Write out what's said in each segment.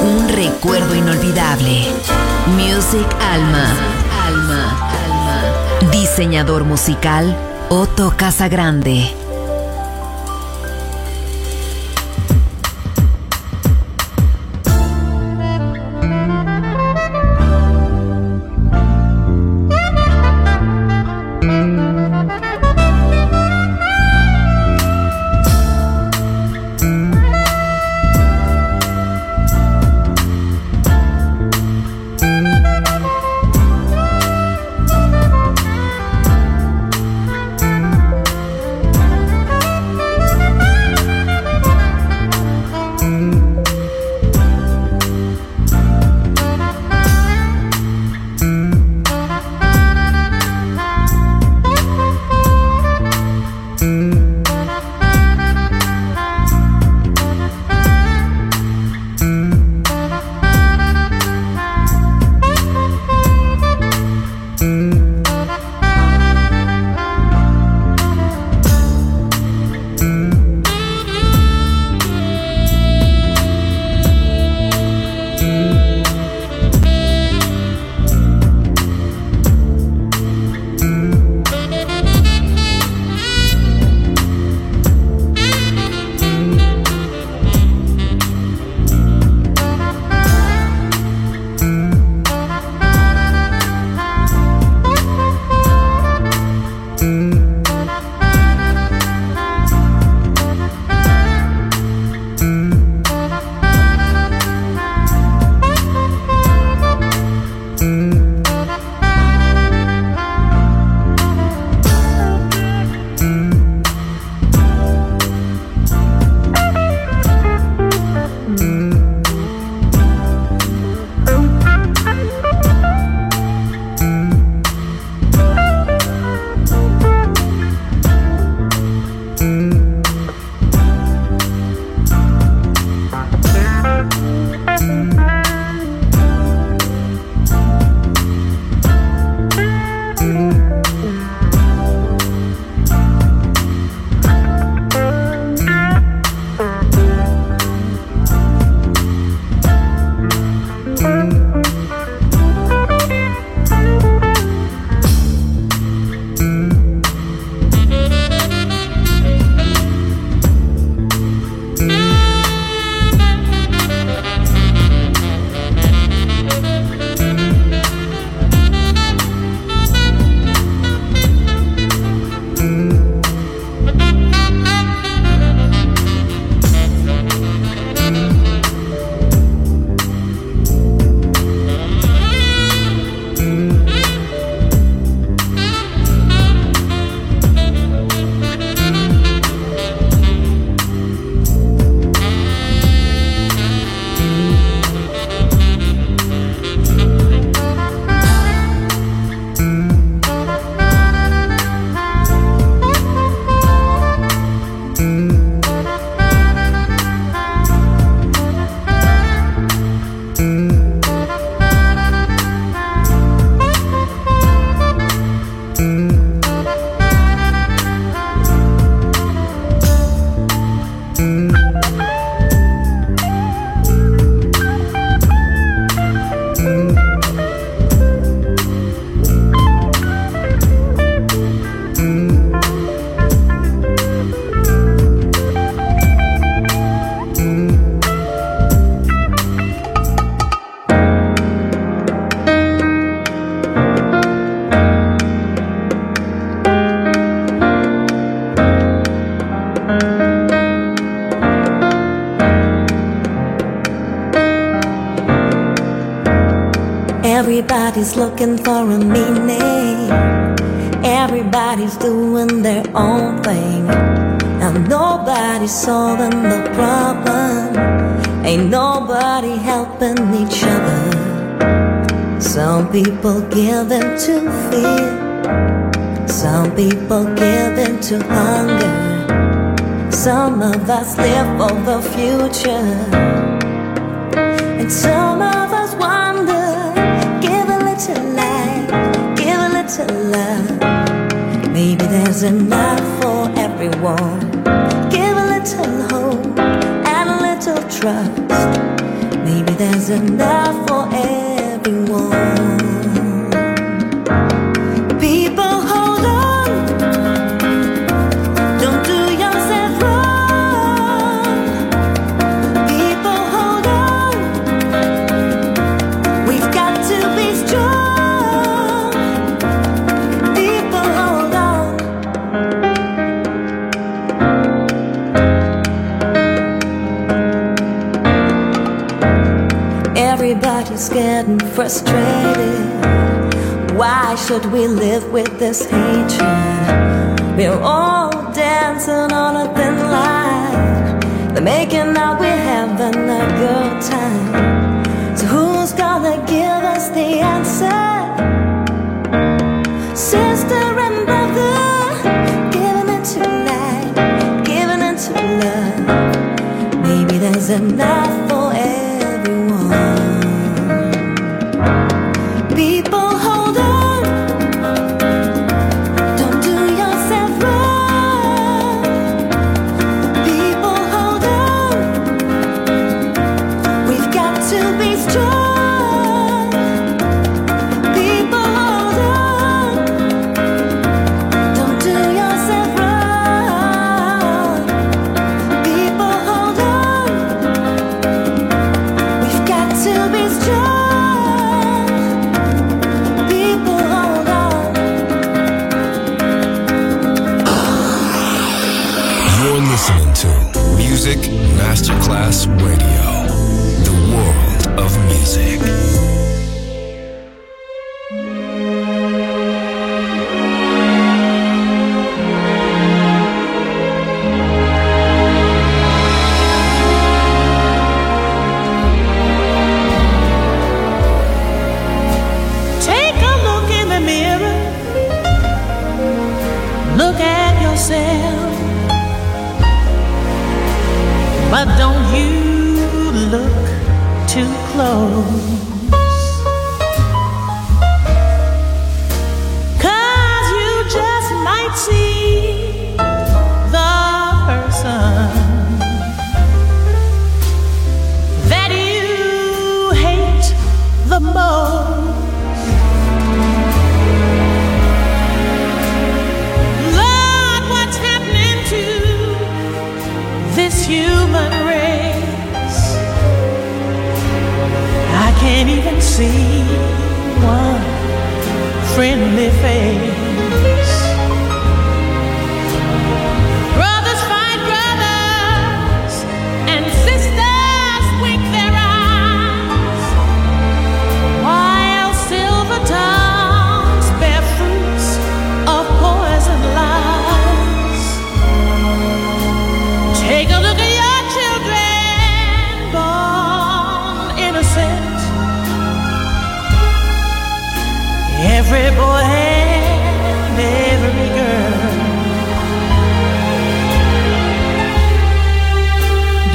un recuerdo inolvidable. Music Alma, Alma, Alma. Diseñador musical Otto Casagrande. Looking for a meaning. Everybody's doing their own thing. And nobody's solving the problem. Ain't nobody helping each other. Some people give in to fear. Some people give in to hunger. Some of us live for the future. Give a little hope and a little trust. Maybe there's enough for everyone. Frustrated. Why should we live with this hatred? We're all dancing on a thin line. They're making out we're having a good time. So who's gonna give us the answer? Sister and brother, giving it to giving it to love. Maybe there's enough see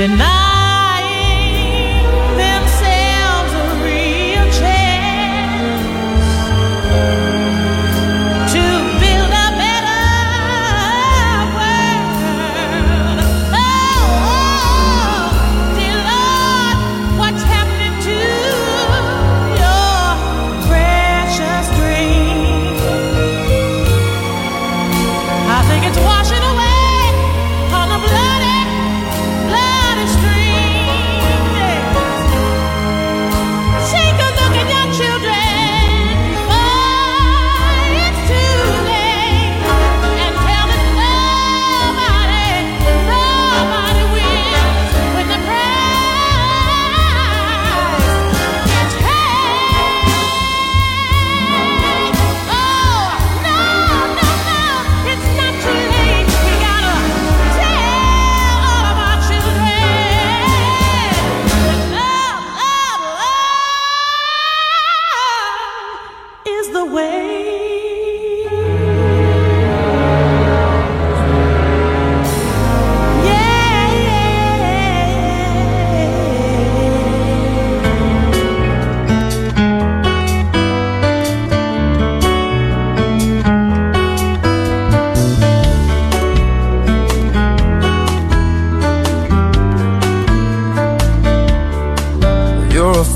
Denying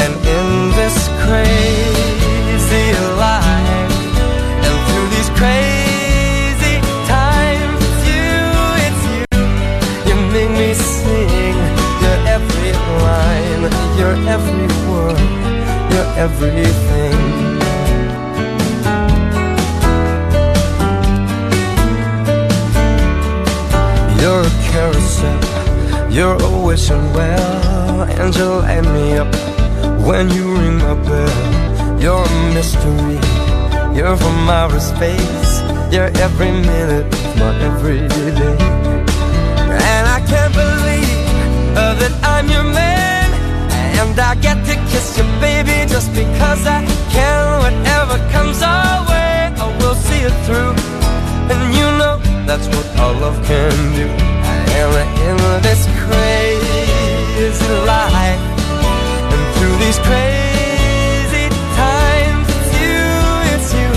And in this crazy life, and through these crazy times, it's you, it's you. You make me sing. Your every line, your every word, your everything. You're a carousel, you're a wishing well, and you light me up when you ring my bell. You're a mystery, you're from outer space, you're every minute of my everyday. And I can't believe uh, that I'm your man, and I get to kiss you, baby, just because I can. Whatever comes our way, I will see it through, and you know that's what our love can do. And in this crazy life, through these crazy times, it's you, it's you.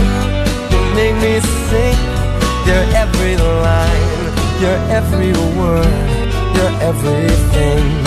You make me sing your every line, your every word, your everything.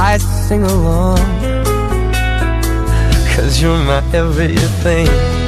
I sing along. Cause you're my everything.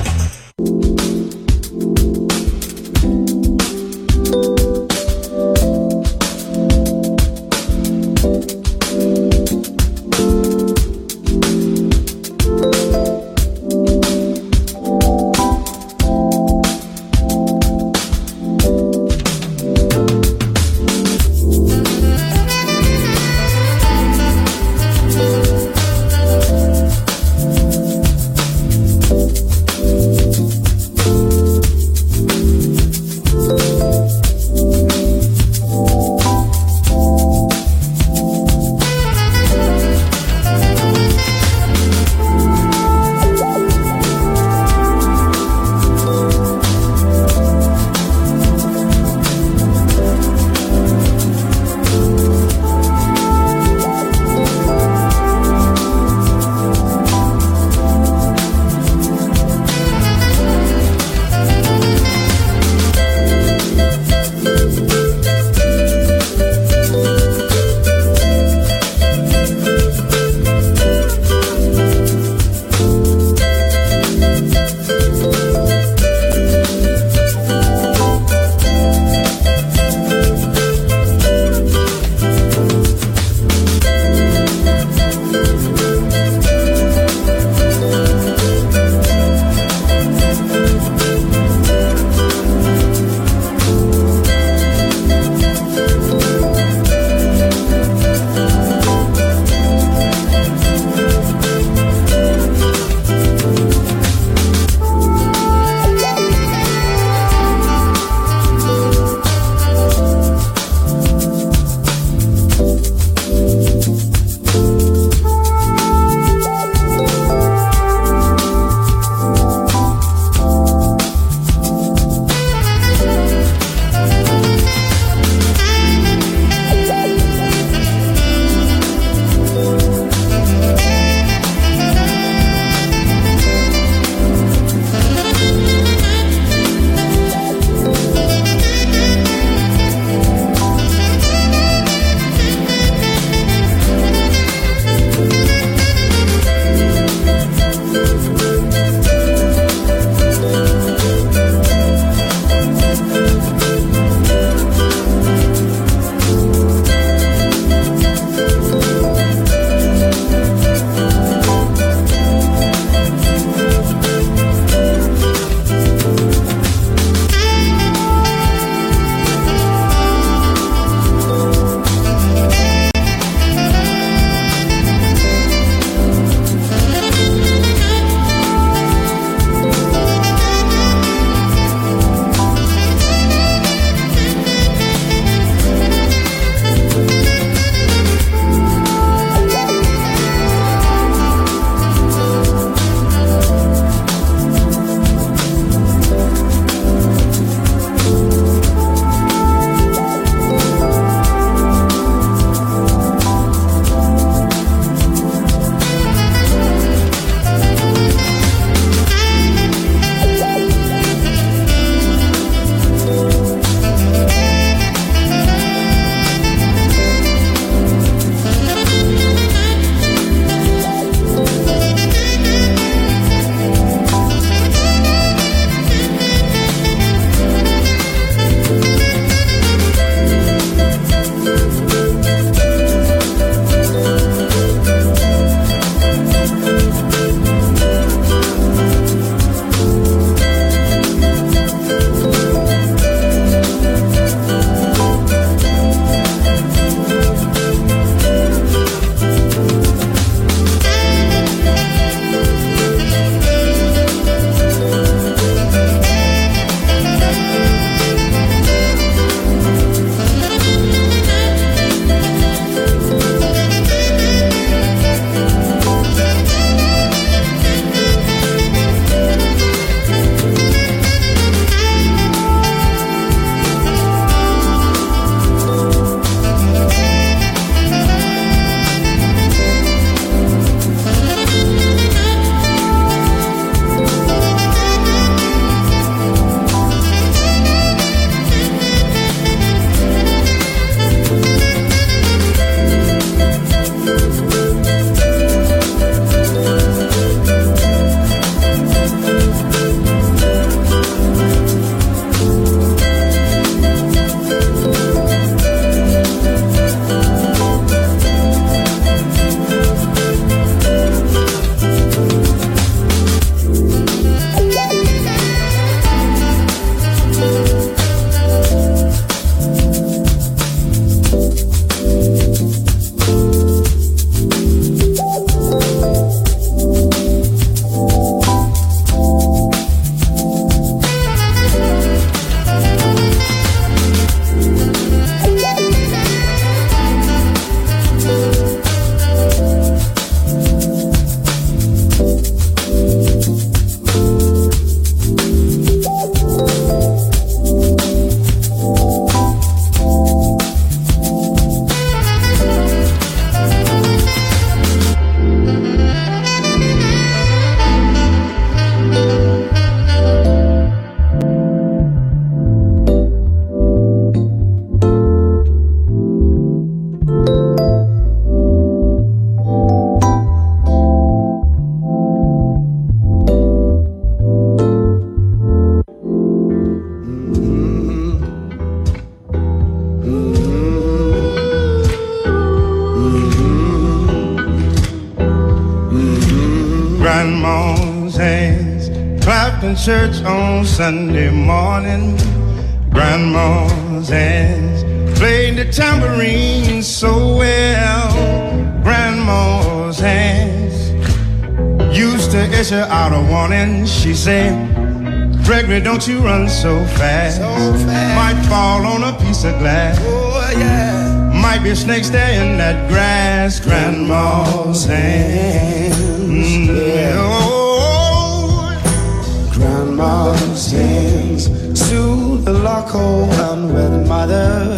She said, Gregory, don't you run so fast. So fast. Might fall on a piece of glass. Oh, yeah. Might be snakes there in that grass. Grandma's hands. Mm, oh, Grandma's hands to the lock, local unwed mother.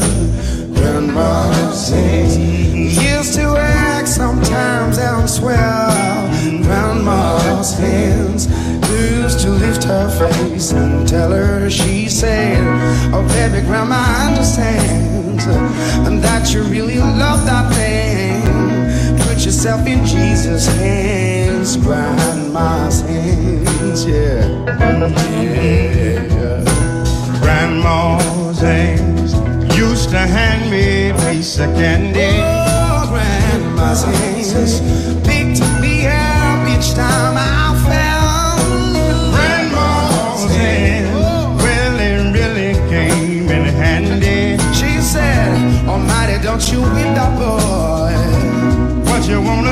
Grandma's hands used to act sometimes and swear. Grandma's hands lift her face and tell her she said, Oh baby, grandma understands and that you really love that thing. Put yourself in Jesus' hands, grandma's hands, yeah. yeah. Grandma's hands used to hand me a piece of candy. Oh, grandma's hands picked me up each time I fell.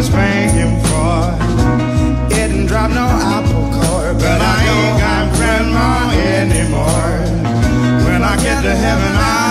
Spank him for? Didn't drop no apple core, But I ain't got grandma anymore. When I get to heaven, I'll